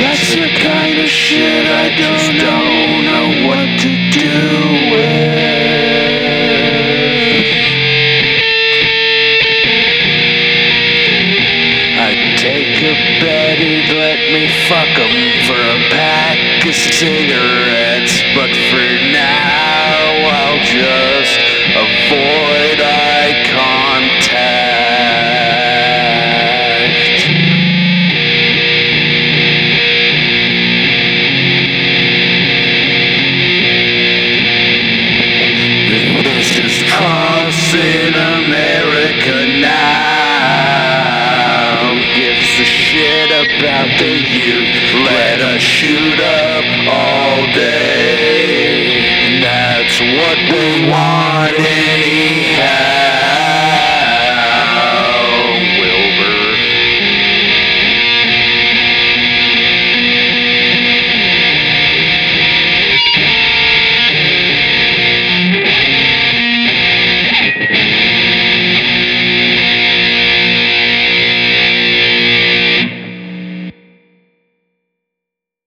That's the kind of shit I just don't know what to do with. I'd take a bet, he'd let me fuck him for a pack of cigarettes, but for avoid eye contact. This is us in America now. Gives a shit about the youth. Let us shoot up all day. That's what we want anyway.